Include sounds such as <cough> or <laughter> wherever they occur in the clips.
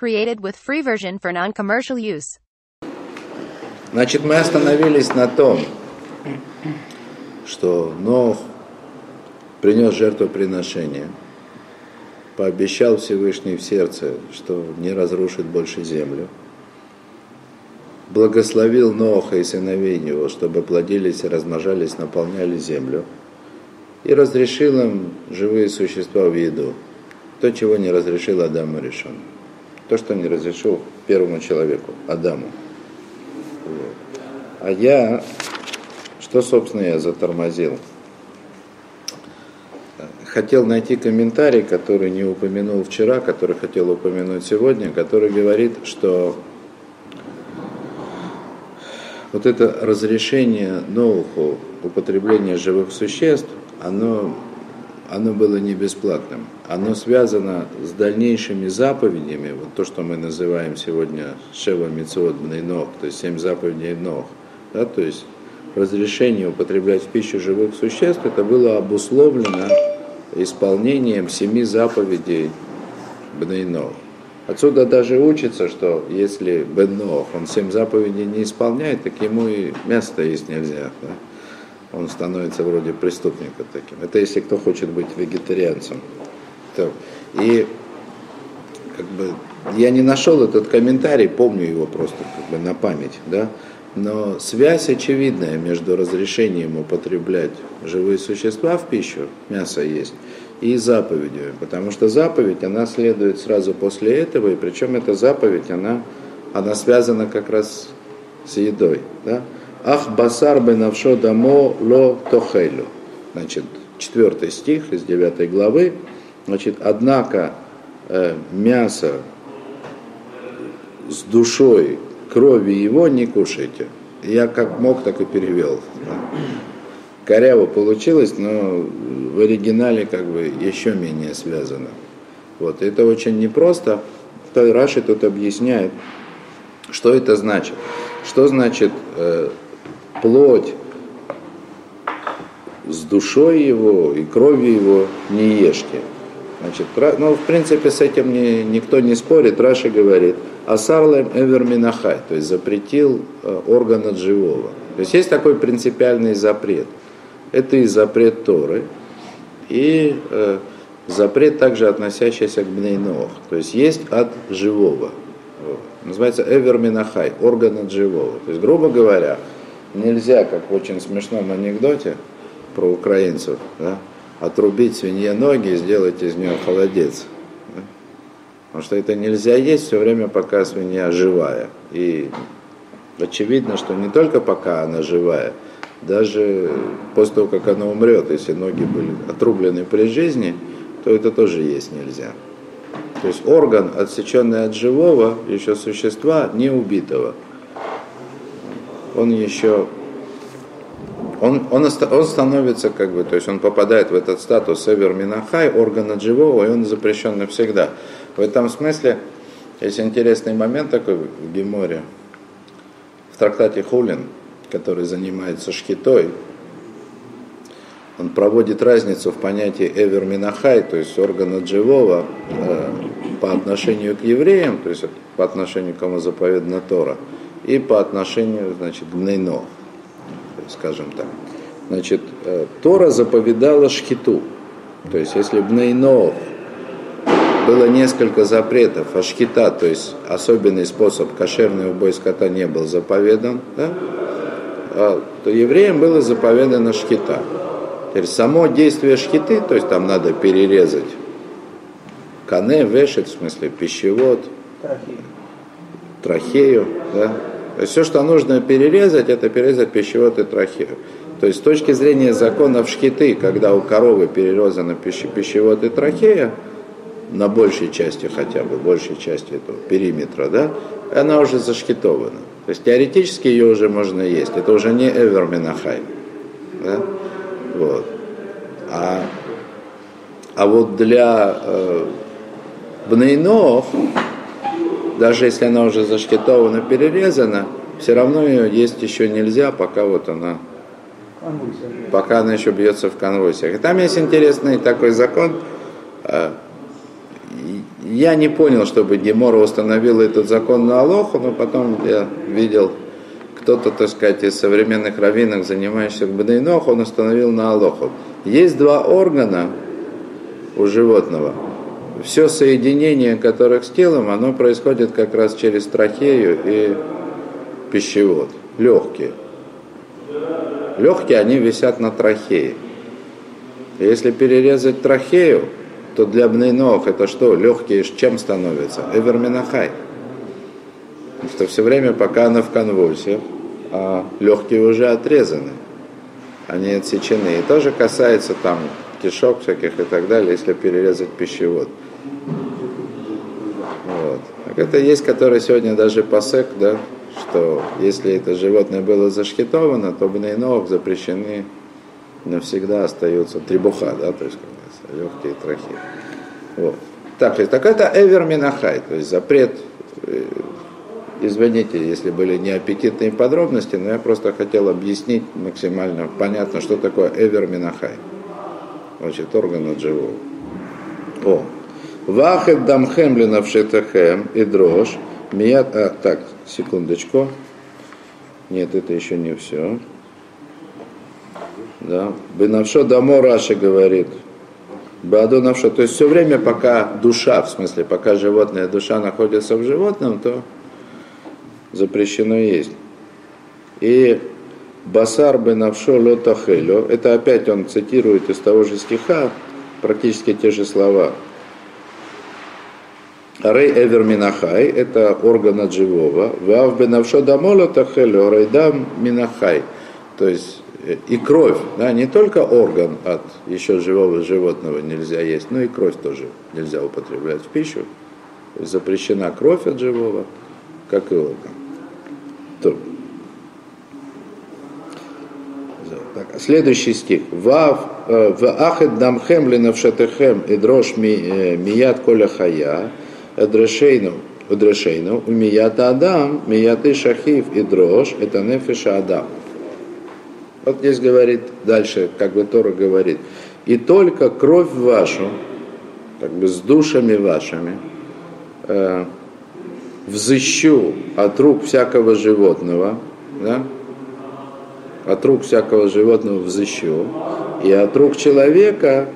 Created with free version for non-commercial use. Значит, мы остановились на том, что Нох принес жертвоприношение, пообещал Всевышний в сердце, что не разрушит больше землю, благословил Ноха и сыновей его, чтобы плодились и размножались, наполняли землю, и разрешил им живые существа в еду, то, чего не разрешил Адаму решен, то, что не разрешил первому человеку, Адаму. А я, что, собственно, я затормозил? Хотел найти комментарий, который не упомянул вчера, который хотел упомянуть сегодня, который говорит, что вот это разрешение Ноуху употребления живых существ, оно, оно было не бесплатным. Оно связано с дальнейшими заповедями, вот то, что мы называем сегодня Шева Мицвод Нох, то есть семь заповедей Нох. Да, то есть разрешение употреблять в пищу живых существ, это было обусловлено исполнением семи заповедей Бнейнох. Отсюда даже учится, что если Бен Нох, он семь заповедей не исполняет, так ему и место есть нельзя. Да? Он становится вроде преступника таким. Это если кто хочет быть вегетарианцем. И как бы я не нашел этот комментарий, помню его просто как бы на память, да, но связь очевидная между разрешением употреблять живые существа в пищу, мясо есть, и заповедью. Потому что заповедь, она следует сразу после этого, и причем эта заповедь, она, она связана как раз с едой. Да? Ах басар бенавшо дамо ло тохелю. Значит, четвертый стих из девятой главы. Значит, однако э, мясо с душой крови его не кушайте. Я как мог, так и перевел. Коряво получилось, но в оригинале как бы еще менее связано. Вот. Это очень непросто. Раши тут объясняет, что это значит. Что значит э, плоть с душой его и кровью его не ешьте. Значит, ну, в принципе, с этим не, никто не спорит. Раши говорит, асарлем эвер минахай, то есть запретил э, орган от живого. То есть есть такой принципиальный запрет. Это и запрет Торы, и э, запрет также относящийся к бнейнох. То есть есть от живого. Называется эвер минахай, орган от живого. То есть, грубо говоря, нельзя, как в очень смешном анекдоте про украинцев, да, отрубить свинье ноги и сделать из нее холодец. Да? Потому что это нельзя есть все время, пока свинья живая. И очевидно, что не только пока она живая, даже после того, как она умрет, если ноги были отрублены при жизни, то это тоже есть нельзя. То есть орган, отсеченный от живого, еще существа, не убитого, он еще он, он, он становится как бы, то есть он попадает в этот статус Север Минахай, органа живого, и он запрещен навсегда. В этом смысле есть интересный момент такой в Геморе, в трактате Хулин, который занимается шхитой, он проводит разницу в понятии Эвер Минахай, то есть органа живого, э, по отношению к евреям, то есть по отношению к кому заповедана Тора, и по отношению, значит, к Нейно скажем так. Значит, э, Тора заповедала шхиту. То есть, если в Нейнов было несколько запретов, а шхита, то есть особенный способ кошерный убой скота не был заповедан, да, а, то евреям было заповедано шхита. Теперь само действие шхиты, то есть там надо перерезать кане, вешать, в смысле пищевод, трахею, да, все, что нужно перерезать, это перерезать пищевод и трахею. То есть с точки зрения законов шхиты, когда у коровы перерезаны пищевод и трахея, на большей части хотя бы, большей части этого периметра, да, она уже зашхитована. То есть теоретически ее уже можно есть. Это уже не эверминахай. Да? Вот. А, а вот для э, бнейнов, даже если она уже заштитована, перерезана, все равно ее есть еще нельзя, пока вот она пока она еще бьется в конвульсиях. И там есть интересный такой закон. А, я не понял, чтобы Гемора установила этот закон на Алоху, но потом я видел, кто-то, так сказать, из современных раввинов, занимающихся Бадайнох, он установил на Алоху. Есть два органа у животного. Все соединение которых с телом, оно происходит как раз через трахею и пищевод. Легкие. Легкие, они висят на трахее. Если перерезать трахею, то для бнейнох это что? Легкие чем становятся? Эверминахай. Потому что все время, пока она в конвульсиях, а легкие уже отрезаны, они отсечены. И тоже касается там кишок всяких и так далее, если перерезать пищевод. Так это есть, который сегодня даже посек, да, что если это животное было зашхитовано, то бнейнох запрещены навсегда остаются требуха, да, то есть легкие трахи. Вот. Так, так это эвер минахай, то есть запрет, э, извините, если были неаппетитные подробности, но я просто хотел объяснить максимально понятно, что такое эвер минахай. Значит, орган от живого. О. Вахет дамхем ленавшетахем и дрожь. Мият, а, так, секундочку. Нет, это еще не все. Да. Бенавшо дамо Раша говорит. Баду навшо. То есть все время, пока душа, в смысле, пока животная душа находится в животном, то запрещено есть. И Басар бенавшо лотахелю, это опять он цитирует из того же стиха, практически те же слова. Рей Эвер Минахай, это орган от живого. Вав бенавшо дамоло тахелю, рейдам Минахай. То есть и кровь, да, не только орган от еще живого животного нельзя есть, но и кровь тоже нельзя употреблять в пищу. Запрещена кровь от живого, как и орган. То. Так, следующий стих. Вав э, в ахет дамхем ленавшатехем и дрожь э, мият коля хая, эдрешейну, эдрешейну, умията адам, мияты шахив и дрожь, это нефиша адам. Вот здесь говорит дальше, как бы Тора говорит, и только кровь вашу, как бы с душами вашими, э, взыщу от рук всякого животного, да, от рук всякого животного взыщу, и от рук человека,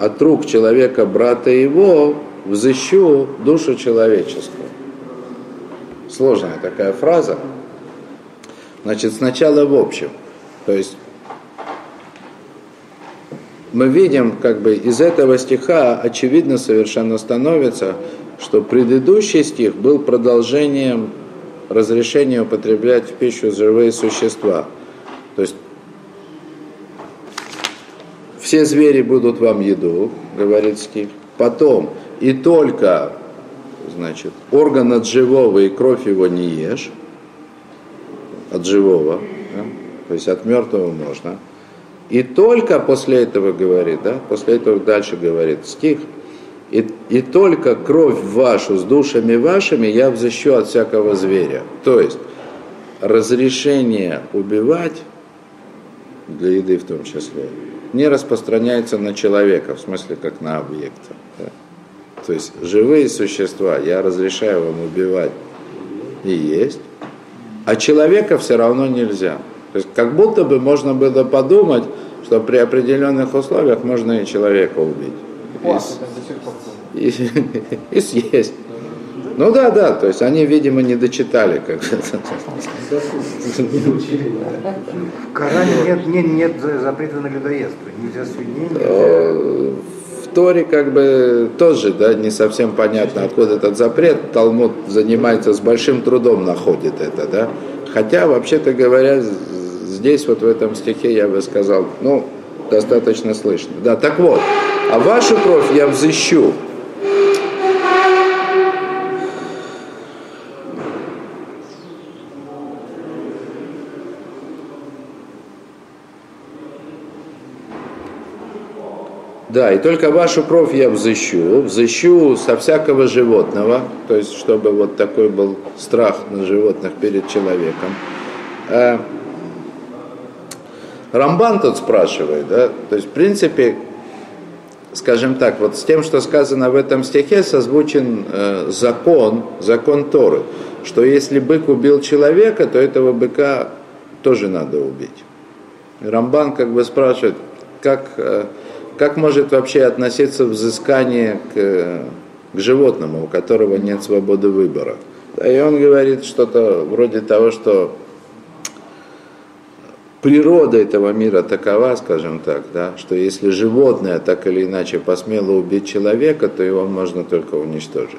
от рук человека, брата его, взыщу душу человеческую. Сложная такая фраза. Значит, сначала в общем – то есть мы видим, как бы из этого стиха очевидно совершенно становится, что предыдущий стих был продолжением разрешения употреблять в пищу живые существа. То есть все звери будут вам еду, говорит стих. Потом и только, значит, орган от живого и кровь его не ешь, от живого, то есть от мертвого можно. И только после этого говорит, да, после этого дальше говорит стих, и, и только кровь вашу с душами вашими я взыщу от всякого зверя. То есть разрешение убивать, для еды в том числе, не распространяется на человека, в смысле как на объект. То есть живые существа я разрешаю вам убивать и есть, а человека все равно нельзя. То есть как будто бы можно было подумать, что при определенных условиях можно и человека убить. И, и, <laughs> и съесть. Ну да, да, то есть они, видимо, не дочитали как В Коране нет, нет, нет запрета на людоедство. Нельзя свиней, нельзя... Торе как бы тоже да, не совсем понятно, откуда этот запрет. Талмуд занимается с большим трудом, находит это. Да? Хотя, вообще-то говоря, здесь вот в этом стихе я бы сказал, ну, достаточно слышно. Да, так вот, а вашу кровь я взыщу. Да, и только вашу кровь я взыщу, взыщу со всякого животного, то есть чтобы вот такой был страх на животных перед человеком. А Рамбан тут спрашивает, да, то есть в принципе скажем так, вот с тем, что сказано в этом стихе, созвучен э, закон, закон Торы, что если бык убил человека, то этого быка тоже надо убить. Рамбан как бы спрашивает, как, э, как может вообще относиться взыскание к, к животному, у которого нет свободы выбора. И он говорит что-то вроде того, что природа этого мира такова, скажем так, да, что если животное так или иначе посмело убить человека, то его можно только уничтожить.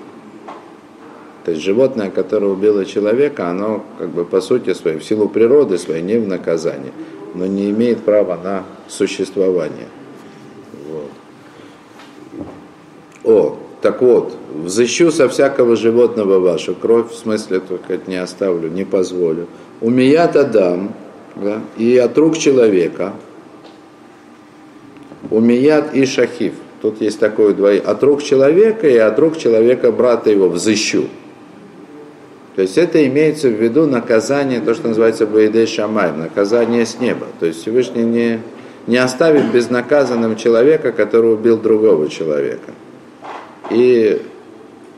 То есть животное, которое убило человека, оно как бы по сути своей, в силу природы своей, не в наказании, но не имеет права на существование. Вот. О, так вот, взыщу со всякого животного вашу кровь, в смысле только не оставлю, не позволю. Умият Адам, да, и от рук человека, умият и шахив. Тут есть такое двое. От рук человека и от рук человека брата его взыщу. То есть это имеется в виду наказание, то, что называется Баидей Шамай, наказание с неба. То есть Всевышний не, не оставит безнаказанным человека, который убил другого человека. И,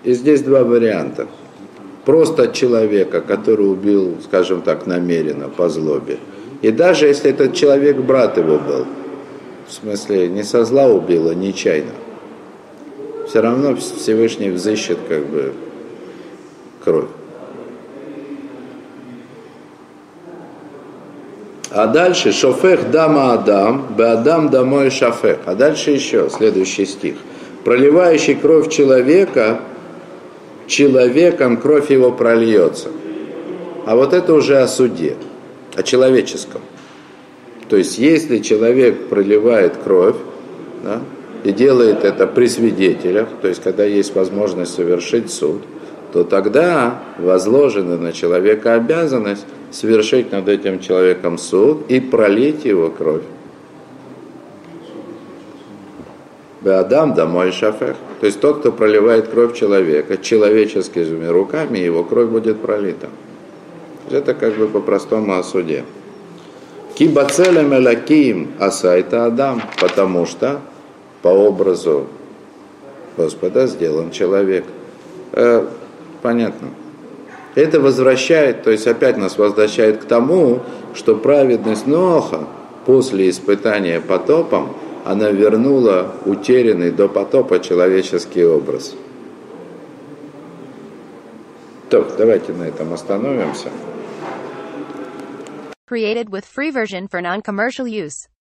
и здесь два варианта. Просто человека, который убил, скажем так, намеренно, по злобе. И даже если этот человек брат его был, в смысле не со зла убил, а нечаянно, все равно Всевышний взыщет как бы кровь. А дальше шофех дама Адам, бе Адам домой шафех. А дальше еще следующий стих. Проливающий кровь человека, человеком кровь его прольется. А вот это уже о суде, о человеческом. То есть, если человек проливает кровь, да, и делает это при свидетелях, то есть, когда есть возможность совершить суд, то тогда возложена на человека обязанность совершить над этим человеком суд и пролить его кровь. Беадам домой шафех. То есть тот, кто проливает кровь человека человеческими руками, его кровь будет пролита. Это как бы по-простому о суде. Кибацелем элаким асайта Адам, потому что по образу Господа сделан человек. Э, понятно. Это возвращает, то есть опять нас возвращает к тому, что праведность Ноха после испытания потопом, она вернула утерянный до потопа человеческий образ. Так, давайте на этом остановимся. Created with free version for non-commercial use.